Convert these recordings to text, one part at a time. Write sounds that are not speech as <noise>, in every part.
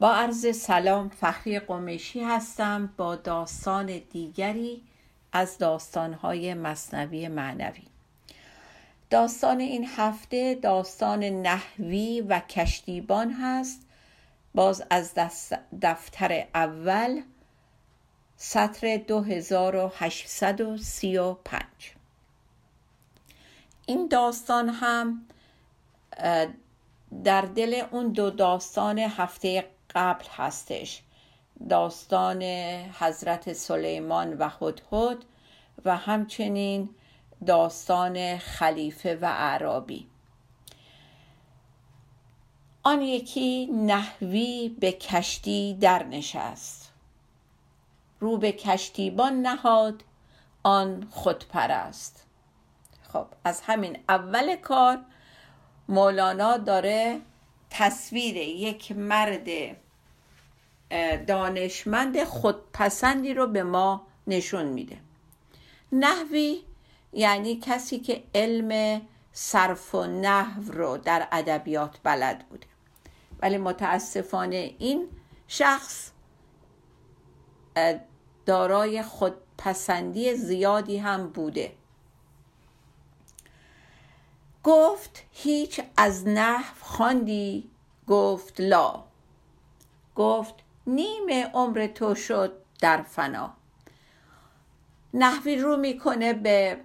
با عرض سلام فخری قمیشی هستم با داستان دیگری از داستانهای مصنوی معنوی. داستان این هفته داستان نحوی و کشتیبان هست. باز از دفتر اول سطر 2835 این داستان هم در دل اون دو داستان هفته قبل هستش. داستان حضرت سلیمان و هدهد و همچنین داستان خلیفه و عرابی آن یکی نحوی به کشتی در نشست رو به کشتیبان نهاد آن خودپرست. خب از همین اول کار مولانا داره تصویر یک مرد دانشمند خودپسندی رو به ما نشون میده. نحوی یعنی کسی که علم صرف و نحو رو در ادبیات بلد بوده. ولی متاسفانه این شخص دارای خودپسندی زیادی هم بوده. گفت هیچ از نحو خواندی؟ گفت لا. گفت نیم عمر تو شد در فنا. نحوی رو می‌کنه به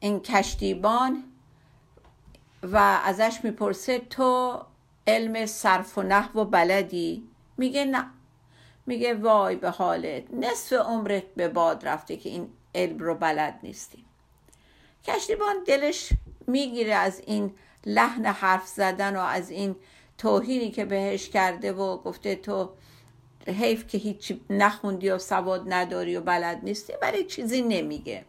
این کشتیبان و ازش می‌پرسه تو علم صرف و نحو و بلدی؟ میگه نه. میگه وای به حالت نصف عمرت به باد رفته که این علم رو بلد نیستی. کشتیبان دلش می‌گیره از این لحن حرف زدن و از این توهینی که بهش کرده و گفته تو حیف که هیچ نخوندی و سواد نداری و بلد نیستی ولی چیزی نمیگه.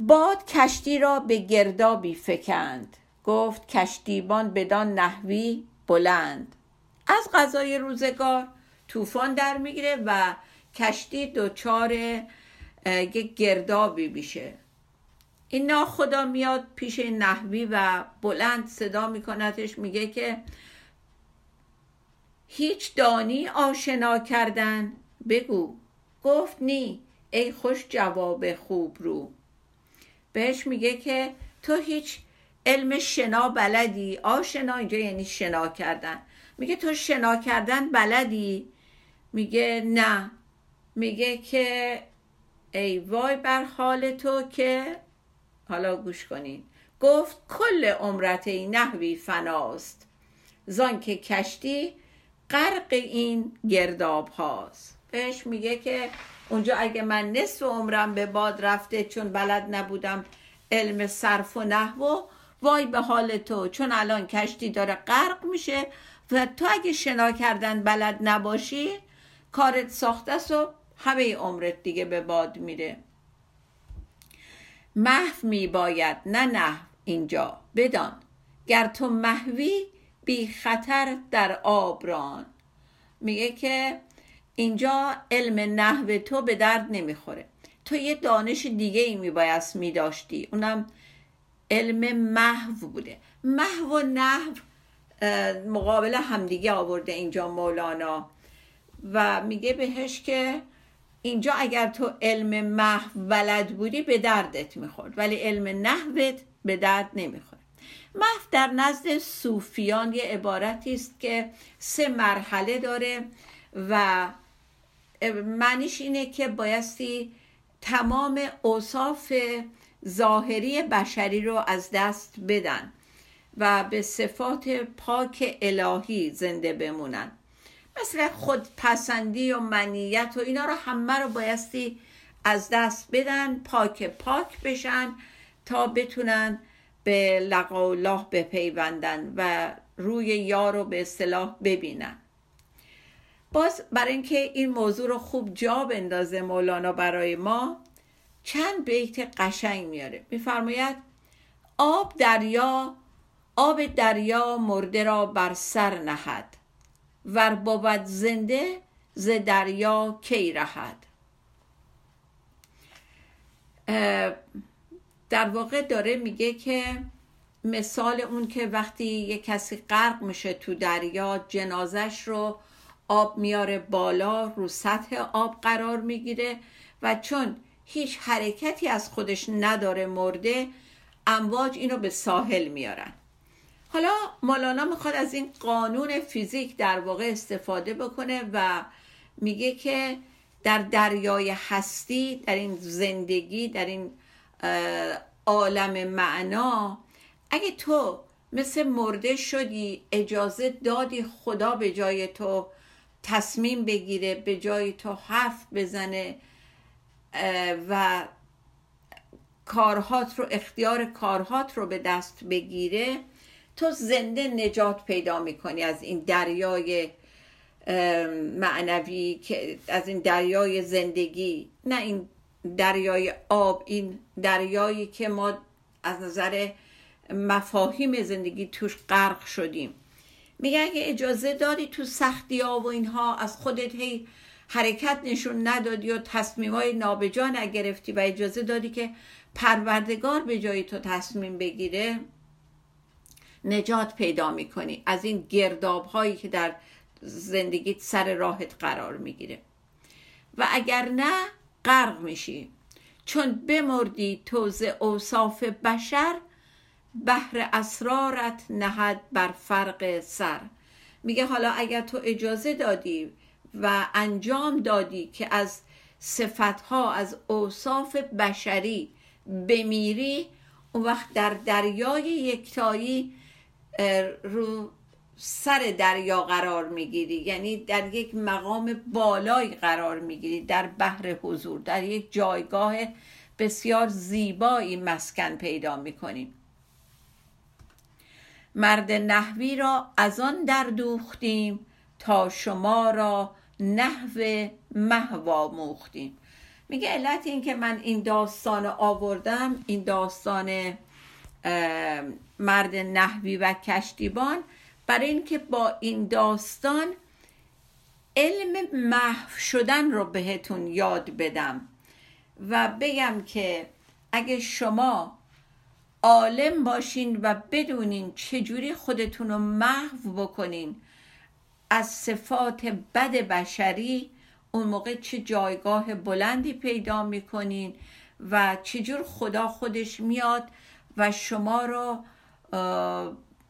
باد کشتی را به گردابی فکند. گفت کشتیبان بدان نحوی بلند. از غذای روزگار طوفان در می‌گیره و کشتی دچار یک گردابی میشه. این ناخدا میاد پیش نحوی و بلند صدا میکندش میگه که هیچ دانی آشنا کردن بگو. گفت نی ای خوش جواب خوب رو. بهش میگه که تو هیچ علم شنا بلدی؟ آشنا اینجا یعنی شنا کردن. میگه تو شنا کردن بلدی؟ میگه نه. میگه که ای وای بر حال تو که حالا گوش کنین. گفت کل عمرت نحوی فناست. زان که کشتی غرق این گرداب هاست. بهش میگه که اونجا اگه من نصف عمرم به باد رفته چون بلد نبودم علم صرف و نحو وای به حال تو چون الان کشتی داره غرق میشه و تو اگه شنا کردن بلد نباشی کارت ساخته است و همه عمرت دیگه به باد میره. محو می باید نه نه اینجا بدان. گر تو محوی بی خطر در آبران میگه که اینجا علم نحو تو به درد نمی‌خوره. تو یه دانش دیگه ای میبایست میداشتی اونم علم محو بوده. محو و نحو مقابل همدیگه آورده اینجا مولانا. و میگه بهش که اینجا اگر تو علم محو بلد بودی به دردت می‌خورد ولی علم نحوت به درد نمی‌خورد. محو در نزد صوفیان یه عبارتی است که سه مرحله داره و معنیش اینه که بایستی تمام اوصاف ظاهری بشری رو از دست بدن و به صفات پاک الهی زنده بمونن. مثل خودپسندی و منیت و اینا رو همه رو بایستی از دست بدن پاک پاک بشن تا بتونن به لقا الله بپیوندن و روی یار رو به اصطلاح ببینن. باز برای اینکه این موضوع رو خوب جا بندازه مولانا برای ما چند بیت قشنگ میاره. میفرماید آب دریا آب دریا مرده را بر سر نهد. ور بود زنده ز دریا کی رهد. در واقع داره میگه که مثال اون که وقتی یه کسی غرق میشه تو دریا جنازش رو آب میاره بالا رو سطح آب قرار می‌گیره و چون هیچ حرکتی از خودش نداره مرده امواج اینو به ساحل میارن. حالا مولانا می‌خواد از این قانون فیزیک در واقع استفاده بکنه و میگه که در دریای هستی در این زندگی در این عالم معنا اگه تو مثل مرده شدی اجازه دادی خدا به جای تو تصمیم بگیره به جای تو حرف بزنه و کارهات رو اختیار کارهات رو به دست بگیره تو زنده نجات پیدا می‌کنی از این دریای معنوی که از این دریای زندگی نه این دریای آب این دریایی که ما از نظر مفاهیم زندگی توش غرق شدیم. میگه اگه اجازه دادی تو سختی ها و اینها از خودت هی حرکت نشون ندادی و تصمیم های نابجا نگرفتی و اجازه دادی که پروردگار به جای تو تصمیم بگیره نجات پیدا می‌کنی. از این گرداب هایی که در زندگیت سر راهت قرار می‌گیره. و اگر نه غرق میشی. چون بمردی توز اوصاف بشر بحر اسرارت نهد بر فرق سر. میگه حالا اگر تو اجازه دادی و انجام دادی که از صفتها از اوصاف بشری بمیری اون وقت در دریای یکتایی رو سر دریا قرار می‌گیری. یعنی در یک مقام بالایی قرار می‌گیری. در بحر حضور در یک جایگاه بسیار زیبایی مسکن پیدا می‌کنیم مرد نحوی را از آن در دوختیم تا شما را نحو محوا موختیم میگه علت این که من این داستان آوردم این داستان مرد نحوی و کشتیبان برای اینکه با این داستان علم محو شدن رو بهتون یاد بدم و بگم که اگه شما عالم باشین و بدونین چجوری خودتون رو محو بکنین از صفات بد بشری اون موقع چه جایگاه بلندی پیدا می‌کنین و چجور خدا خودش میاد و شما رو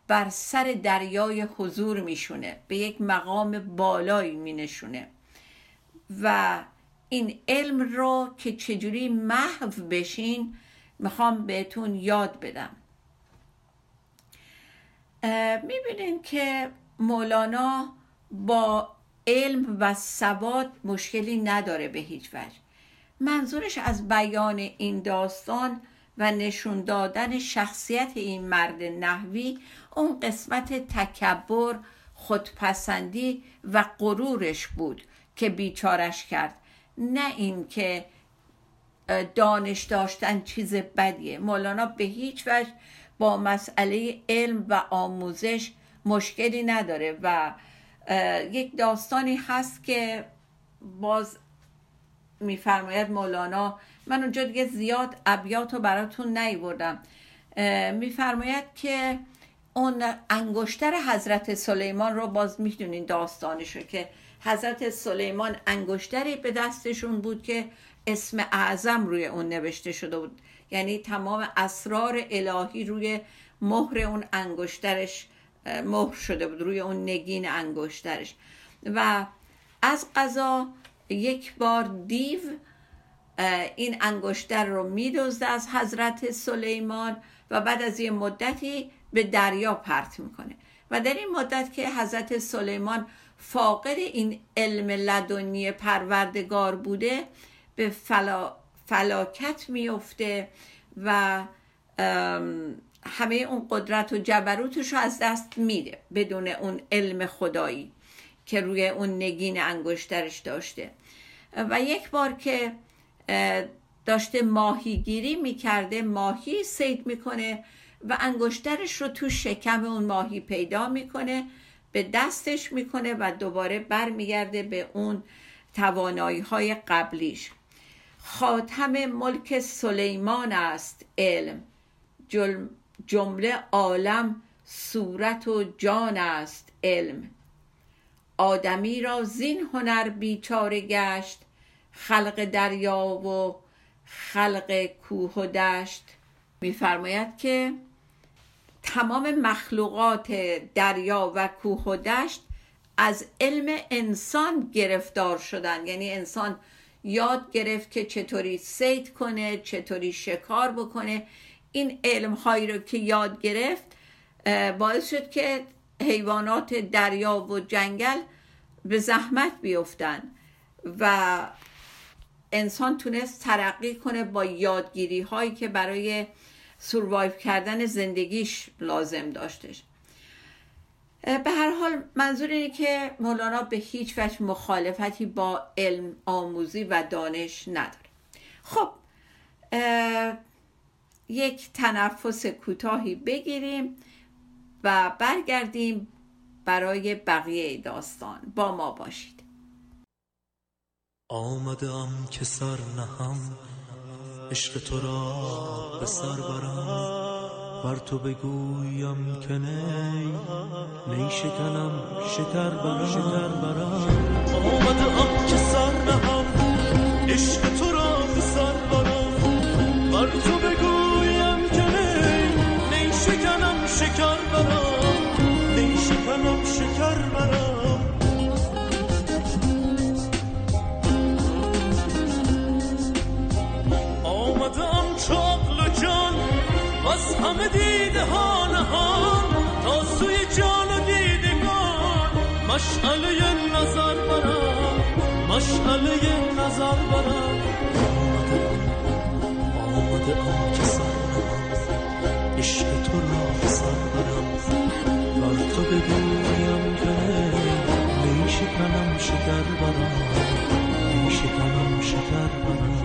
بر سر دریای حضور میشونه به یک مقام بالایی مینشونه. و این علم رو که چجوری محو بشین می‌خوام بهتون یاد بدم. می‌بینین که مولانا با علم و سواد مشکلی نداره به هیچ وجه. منظورش از بیان این داستان و نشون دادن شخصیت این مرد نحوی اون قسمت تکبر خودپسندی و غرورش بود که بیچارش کرد. نه اینکه دانش داشتن چیز بدیه. مولانا به هیچ وجه با مسئله علم و آموزش مشکلی نداره و یک داستانی هست که باز میفرماید مولانا من اونجا دیگه زیاد ابیات رو براتون نیوردم. میفرماید که اون انگشتر حضرت سلیمان رو باز می‌دونین داستانش که حضرت سلیمان انگشتری به دستشون بود که اسم اعظم روی اون نوشته شده بود. یعنی تمام اسرار الهی روی مهر اون انگشترش مهر شده بود روی اون نگین انگشترش. و از قضا یک بار دیو این انگشتر رو میدزده از حضرت سلیمان و بعد از یه مدتی به دریا پرت می‌کنه. و در این مدت که حضرت سلیمان فاقد این علم لدنی پروردگار بوده به فلا، فلاکت میفته و همه اون قدرت و جبروتش رو از دست میده بدون اون علم خدایی که روی اون نگین انگشترش داشته. و یک بار که داشته ماهیگیری می‌کرده ماهی سید می‌کنه و انگشترش رو تو شکم اون ماهی پیدا می‌کنه به دستش می‌کنه و دوباره برمیگرده به اون توانایی های قبلیش. خاتم ملک سلیمان است علم. جمله عالم صورت و جان است علم. آدمی را زین هنر بیچاره گشت خلق دریا و خلق کوه و دشت میفرماید که تمام مخلوقات دریا و کوه و دشت از علم انسان گرفتار شدن. یعنی انسان یاد گرفت که چطوری سید کنه چطوری شکار بکنه. این علم هایی رو که یاد گرفت باعث شد که حیوانات دریا و جنگل به زحمت بیفتن و انسان تونست ترقی کنه با یادگیری هایی که برای سروایو کردن زندگیش لازم داشتش. به هر حال منظور اینه که مولانا به هیچ وجه مخالفتی با علم آموزی و دانش نداره. خب یک تنفس کوتاهی بگیریم و برگردیم برای بقیه داستان. با ما باشید. آمدم که سر نهم عشق تو را به سر برم. بر تو بگویم که نی نی شکنم شکر برم. شکر برم. آمدم که سر نهم عشق تو را مشعله نظر برم. آمده آم که سر عشق تو را سر برم. بر تو بگویم که می شکنم شکر برم. می شکنم شکر برم.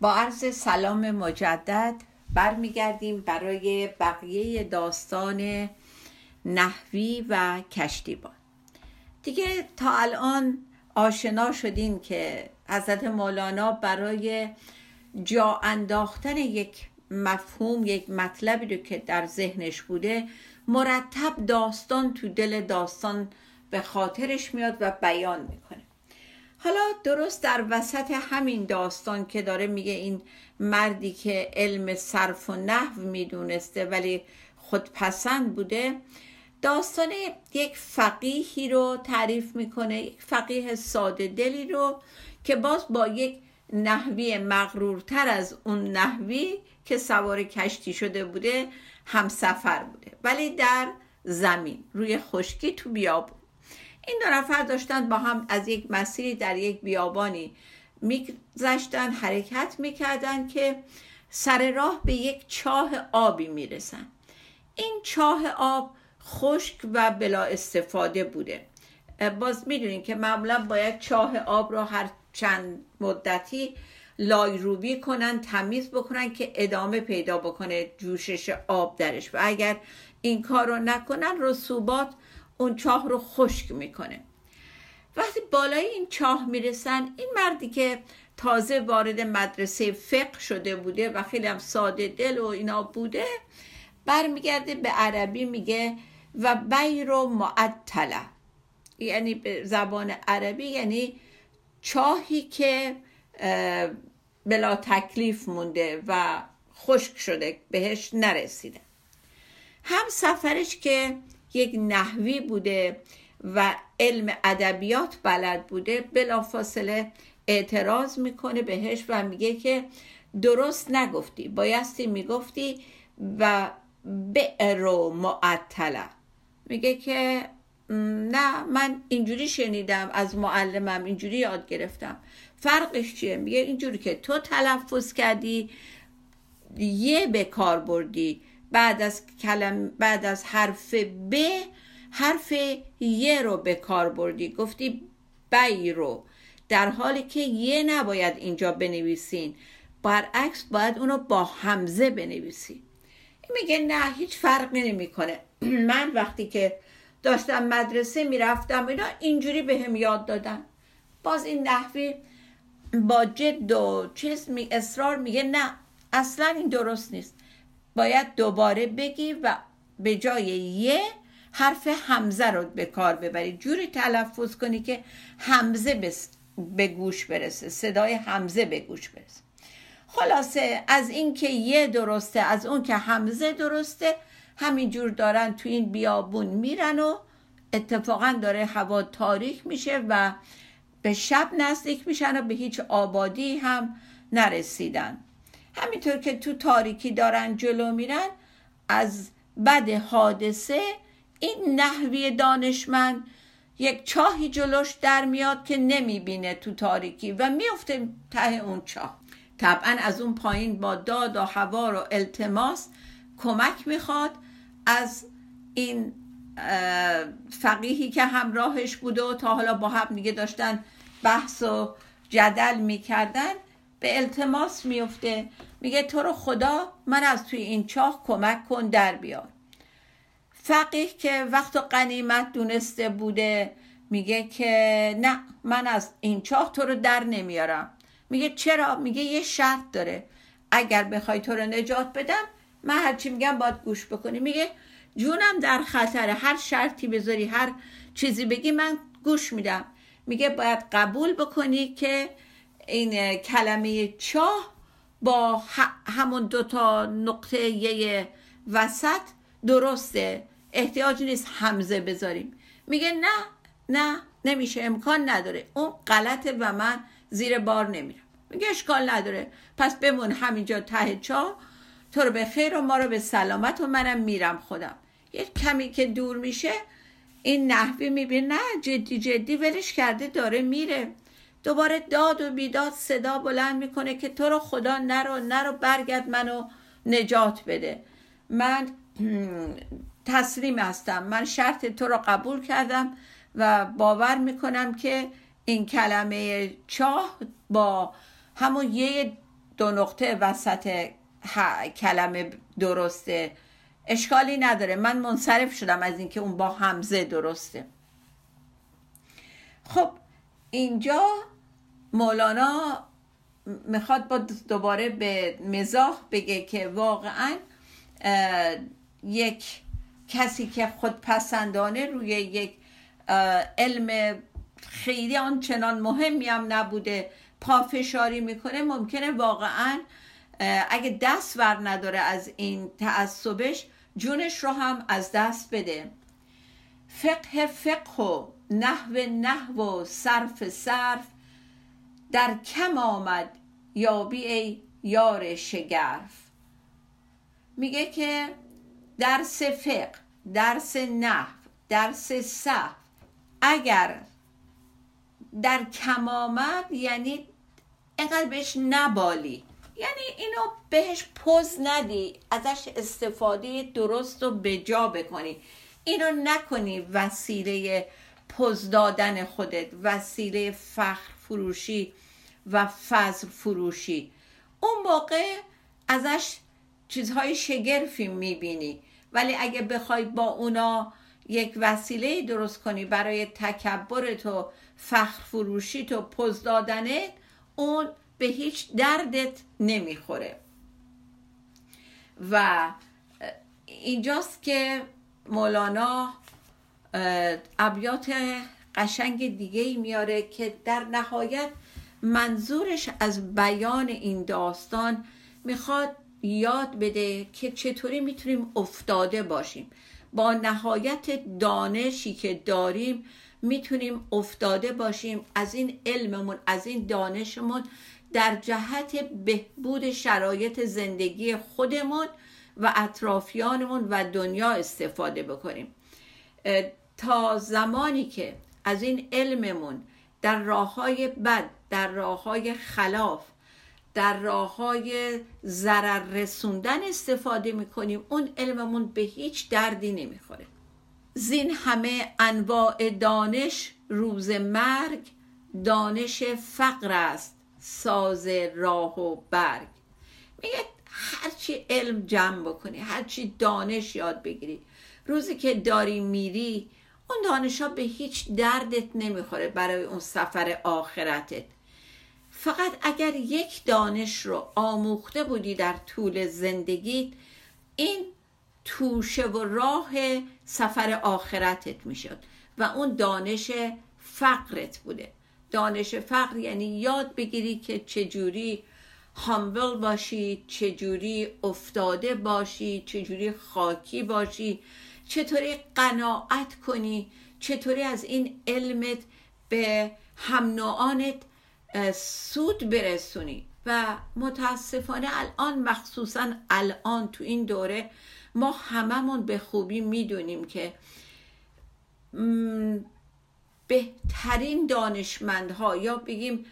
با عرض سلام مجدد برمیگردیم برای بقیه داستان نحوی و کشتیبان. دیگه تا الان آشنا شدیم که حضرت مولانا برای جا انداختن یک مفهوم یک مطلبی رو که در ذهنش بوده مرتب داستان تو دل داستان به خاطرش میاد و بیان می‌کنه. حالا درست در وسط همین داستان که داره میگه این مردی که علم صرف و نحو می‌دونسته ولی خودپسند بوده داستان یک فقیهی رو تعریف می‌کنه یک فقیه ساده دلی رو که باز با یک نحوی مغرورتر از اون نحوی که سوار کشتی شده بوده هم سفر بوده. ولی در زمین روی خشکی تو بیابون. این دو نفر داشتن با هم از یک مسیری در یک بیابانی میگذشتن حرکت می‌کردن که سر راه به یک چاه آبی می‌رسن. این چاه آب خشک و بلا استفاده بوده. باز می‌دونین که معمولا باید چاه آب را هر چند مدتی لایروبی کنن تمیز بکنن که ادامه پیدا بکنه جوشش آب درش. و اگر این کار رو نکنن رسوبات اون چاه رو خشک می‌کنه. وقتی بالای این چاه می‌رسن این مردی که تازه وارد مدرسه فقه شده بوده و خیلی هم ساده دل و اینا بوده برمیگرده به عربی میگه و بیر و معطله. یعنی به زبان عربی یعنی چاهی که بلا تکلیف مونده و خشک شده بهش نرسیده. هم سفرش که یک نحوی بوده و علم ادبیات بلد بوده بلافاصله اعتراض می‌کنه بهش و میگه که درست نگفتی بایستی می‌گفتی و بئر و معطله میگه که نه من اینجوری شنیدم از معلمم اینجوری یاد گرفتم. فرقش چیه؟ میگه اینجوری که تو تلفظ کردی یه به کار بردی. بعد از کلم بعد از حرف ب حرف یه رو به کار بردی. گفتی بی رو. در حالی که یه نباید اینجا بنویسین. برعکس باید اونو با همزه بنویسی. میگه نه هیچ فرقی نمی‌کنه. <clears throat> من وقتی که داشتم مدرسه می‌رفتم اینا اینجوری به هم یاد دادن. باز این نحوی با جد و چیز می اصرار میگه نه اصلا این درست نیست. باید دوباره بگی و به جای یه حرف همزه رو به کار ببری. جوری تلفظ کنی که همزه به گوش برسه صدای همزه به گوش برسه. خلاصه از این که یه درسته از اون که همزه درسته همینجور دارن تو این بیابون میرن و اتفاقا داره هوا تاریک میشه و به شب نزدیک میشن و به هیچ آبادی هم نرسیدن. همینطور که تو تاریکی دارن جلو میرن از بد حادثه این نحوی دانشمند یک چاهی جلوش در میاد که نمی‌بینه تو تاریکی و میفته ته اون چاه. طبعا از اون پایین با داد و هوا و التماس کمک می‌خواد. از این فقیهی که همراهش بوده و تا حالا با هم دیگه داشتن بحث و جدل می‌کردن به التماس میفته. میگه تو رو خدا من از توی این چاه کمک کن در بیار. فقیه که وقت و قنیمت دونسته بوده میگه که نه من از این چاه تو رو در نمیارم. میگه چرا؟ میگه یه شرط داره. اگر بخوای تو رو نجات بدم من هرچی میگم باید گوش بکنی. میگه جونم در خطره. هر شرطی بذاری هر چیزی بگی من گوش میدم. میگه باید قبول بکنی که این کلمه چاه با همون دوتا نقطه یه وسط درسته. احتیاج نیست همزه بذاریم. میگه نه نه نمیشه امکان نداره. اون غلطه و من زیر بار نمیرم. میگه اشکال نداره. پس بمون همینجا ته چاه. تو رو به خیر و ما رو به سلامت و منم میرم خودم. یه کمی که دور میشه این نحوی می‌بینه نه جدی جدی ولش کرده داره میره. دوباره داد و بیداد صدا بلند می‌کنه که تو رو خدا نرو نرو برگرد منو نجات بده. من <clears throat> تسلیم هستم. من شرط تو رو قبول کردم و باور می‌کنم که این کلمه چاه با همون یه دو نقطه وسط کلمه درسته. اشکالی نداره. من منصرف شدم از اینکه اون با همزه درسته. خب اینجا مولانا می‌خواد با دوباره به مزاح بگه که واقعا یک کسی که خودپسندانه روی یک علم خیلی آنچنان مهمی هم نبوده پافشاری می‌کنه ممکنه واقعا اگه دست ور نداره از این تعصبش جونش رو هم از دست بده. فقه فقه و نحو نحو و صرف صرف در کم آمد یابی ای یار شگرف. میگه که درس فقه درس نحو درس صرف اگر در کم آمد یعنی اینقدر بهش نبالی. یعنی اینو بهش پوز ندی ازش استفاده درست و بجا بکنی. اینو نکنی وسیله پوز دادن خودت وسیله فخر فروشی و فضل فروشی. اون موقع ازش چیزهای شگرفی می‌بینی. ولی اگه بخوای با اونا یک وسیله درست کنی برای تکبرت و فخر فروشیت و پوز دادنت اون به هیچ دردت نمی‌خوره. و اینجاست که مولانا ابیات قشنگ دیگه ای میاره که در نهایت منظورش از بیان این داستان می‌خواد یاد بده که چطوری می‌تونیم افتاده باشیم. با نهایت دانشی که داریم می‌تونیم افتاده باشیم. از این علممون از این دانشمون در جهت بهبود شرایط زندگی خودمون و اطرافیانمون و دنیا استفاده بکنیم. تا زمانی که از این علممون در راه های بد در راه های خلاف در راه های ضرر رسوندن استفاده می‌کنیم اون علممون به هیچ دردی نمی‌خوره. زین همه انواع دانش روز مرگ دانش فقر است ساز راه و برگ. میگه هرچی علم جمع بکنی هرچی دانش یاد بگیری روزی که داری میری اون دانش ها به هیچ دردت نمی‌خوره برای اون سفر آخرتت. فقط اگر یک دانش رو آموخته بودی در طول زندگیت این توشه و راه سفر آخرتت می‌شد و اون دانش فقرت بوده. دانش فقر یعنی یاد بگیری که چجوری هامبل باشی چجوری افتاده باشی چجوری خاکی باشی. چطوری قناعت کنی؟ چطوری از این علمت به هم سود برسونی؟ و متاسفانه الان مخصوصا الان تو این دوره ما هممون به خوبی می‌دونیم که بهترین دانشمندها یا بگیم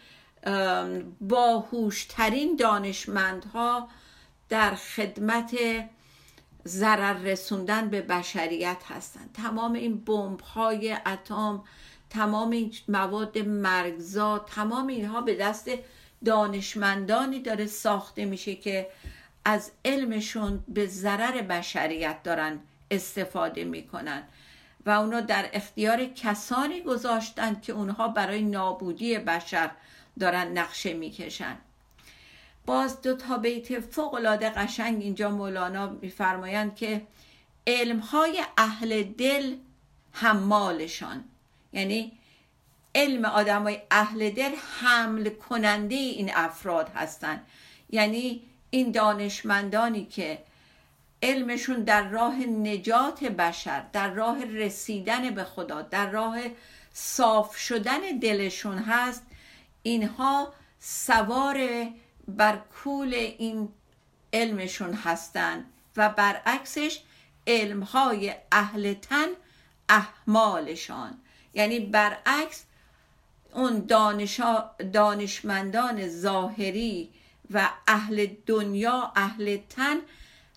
باهوشترین دانشمندها در خدمت ضرر رسوندن به بشریت هستند تمام این بمب های اتم تمام این مواد مرگزا تمام اینها به دست دانشمندانی داره ساخته میشه که از علمشون به ضرر بشریت دارن استفاده می‌کنن. و اونا در اختیار کسانی گذاشتن که اونها برای نابودی بشر دارن نقشه می‌کشن. باز دو تا بیت فوق العاده قشنگ اینجا مولانا میفرمایند که علمهای اهل دل حمالشان. یعنی علم آدمای اهل دل حمل کننده این افراد هستند یعنی این دانشمندانی که علمشون در راه نجات بشر در راه رسیدن به خدا در راه صاف شدن دلشون هست اینها سوار بر کول این علمشون هستند و برعکسش علمهای اهل تن احمالشان. یعنی برعکس اون دانشا دانشمندان ظاهری و اهل دنیا اهل تن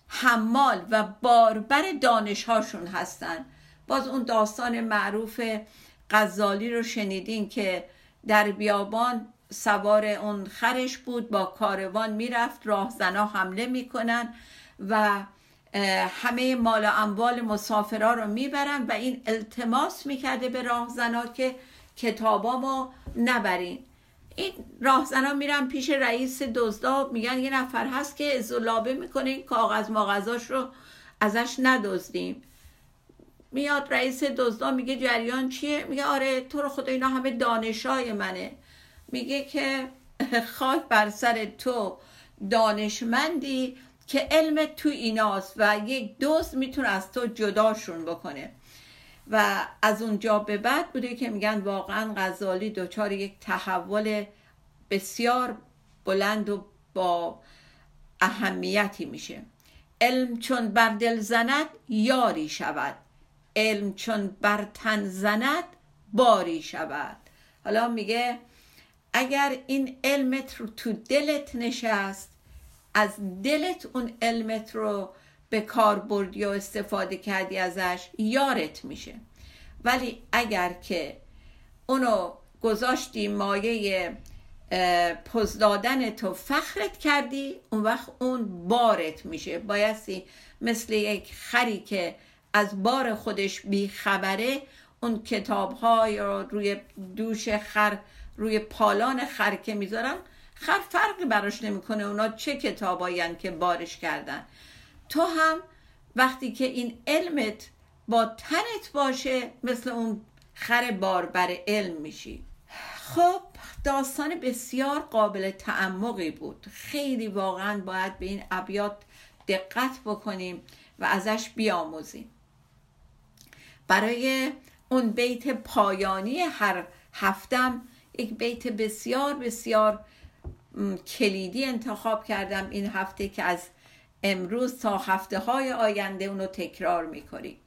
حمال و باربر دانشهاشون هستن. باز اون داستان معروف غزالی رو شنیدین که در بیابان سوار اون خرش بود با کاروان می‌رفت راهزنا حمله می‌کنن و همه مال و اموال مسافرها رو می‌برن و این التماس می‌کرده به راهزنا که کتابامو نبرین. این راهزنا میرن پیش رئیس دزدا میگن یه نفر هست که زلابه می‌کنه این کاغذ ماغذاش رو ازش ندزدیم. میاد رئیس دزدا میگه جریان چیه؟ میگه آره تو رو خدا اینا همه دانشای منه. میگه که خاک بر سر تو دانشمندی که علم تو ایناست و یک دوست می‌تونه از تو جداشون بکنه. و از اونجا به بعد بوده که میگن واقعا غزالی دچار یک تحول بسیار بلند و با اهمیتی میشه. علم چون بر دل زند یاری شود. علم چون بر تن زند باری شود. حالا میگه اگر این علمت رو تو دلت نشست از دلت اون علمت رو به کار بردی و استفاده کردی ازش یارت میشه. ولی اگر که اونو گذاشتی مایه پزدادن تو فخرت کردی اون وقت اون بارت میشه. بایستی مثل یک خری که از بار خودش بیخبره اون کتاب های روی دوش خر روی پالان خر که می‌ذارن خر فرقی براش نمی‌کنه. اونا چه کتاباین که بارش کردن. تو هم وقتی که این علمت با تنت باشه مثل اون خر باربر علم میشی. خب داستان بسیار قابل تعمقی بود. خیلی واقعا باید به این ابیات دقت بکنیم و ازش بیاموزیم. برای اون بیت پایانی هر هفتم یک بیت بسیار بسیار کلیدی انتخاب کردم این هفته که از امروز تا هفته های آینده اونو تکرار می‌کنیم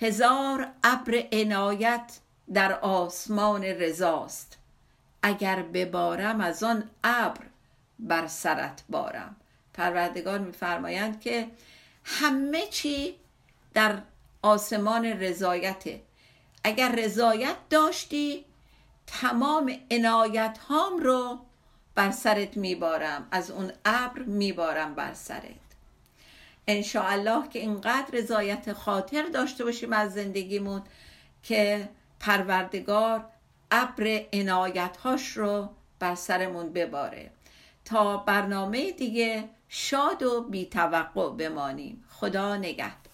هزار ابر عنایت در آسمان رضاست اگر ببارم از آن ابر بر سرت بارم. پروردگار میفرمایند که همه چی در آسمان رضایته. اگر رضایت داشتی تمام عنایت هام رو بر سرت میبارم از اون ابر میبارم بر سرت. الله که اینقدر رضایت خاطر داشته باشیم از زندگیمون که پروردگار ابر عنایت هاش رو بر سرمون بباره. تا برنامه دیگه شاد و بیتوقع بمانیم. خدا نگهدار.